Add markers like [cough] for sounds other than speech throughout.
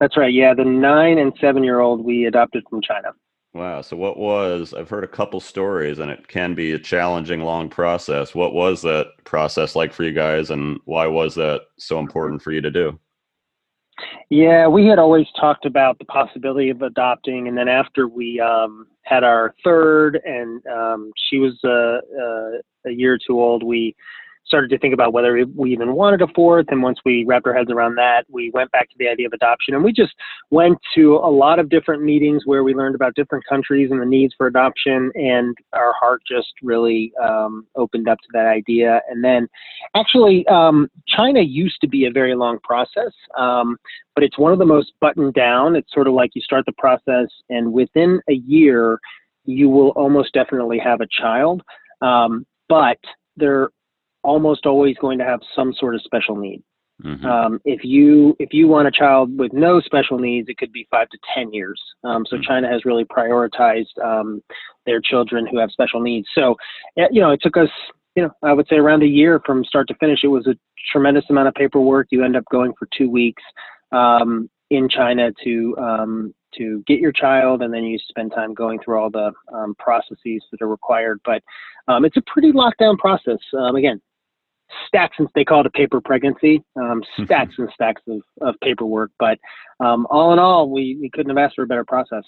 That's right. Yeah, the nine and seven year old we adopted from China. Wow. So, what was, I've heard a couple stories and it can be a challenging, long process. What was that process like for you guys and why was that so important for you to do? Yeah, we had always talked about the possibility of adopting. And then after we um, had our third and um, she was uh, uh, a year or two old, we started to think about whether we even wanted a fourth. And once we wrapped our heads around that, we went back to the idea of adoption. And we just went to a lot of different meetings where we learned about different countries and the needs for adoption. And our heart just really um, opened up to that idea. And then actually, um, China used to be a very long process, um, but it's one of the most buttoned down. It's sort of like you start the process, and within a year, you will almost definitely have a child. Um, but there almost always going to have some sort of special need. Mm-hmm. Um, if you if you want a child with no special needs, it could be five to ten years. Um, so mm-hmm. China has really prioritized um, their children who have special needs. So, you know, it took us, you know, I would say around a year from start to finish. It was a tremendous amount of paperwork. You end up going for two weeks um, in China to um, to get your child, and then you spend time going through all the um, processes that are required. But it's a pretty lockdown process. again, stacks and they call it a paper pregnancy, um, [laughs] stacks and stacks of, of paperwork. But um, all in all, we, we couldn't have asked for a better process.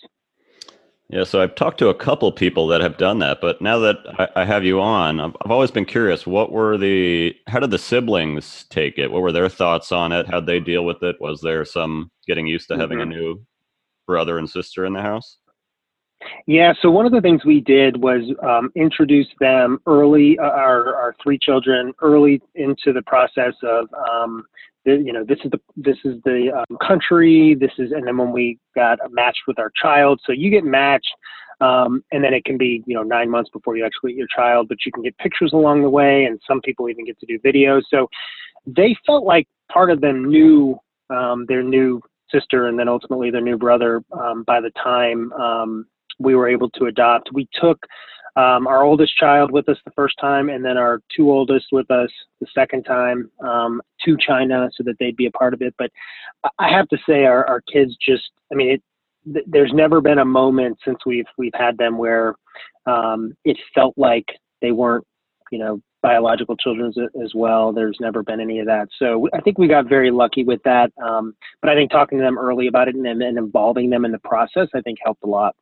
Yeah, so I've talked to a couple people that have done that, but now that I, I have you on, I've, I've, always been curious. What were the? How did the siblings take it? What were their thoughts on it? How'd they deal with it? Was there some getting used to having mm-hmm. a new brother and sister in the house? Yeah, so one of the things we did was um, introduce them early, uh, our, our three children, early into the process of, um, the, you know, this is the this is the um, country, this is, and then when we got matched with our child, so you get matched, um, and then it can be, you know, nine months before you actually get your child, but you can get pictures along the way, and some people even get to do videos. So they felt like part of them knew um, their new sister and then ultimately their new brother um, by the time um, we were able to adopt. We took um, our oldest child with us the first time, and then our two oldest with us the second time um, to China so that they'd be a part of it. But I have to say, our, our kids just, I mean, it, th- there's never been a moment since we've we've had them where um, it felt like they weren't, you know, biological children as well. There's never been any of that. So I think we got very lucky with that. Um, but I think talking to them early about it and, and involving them in the process, I think helped a lot.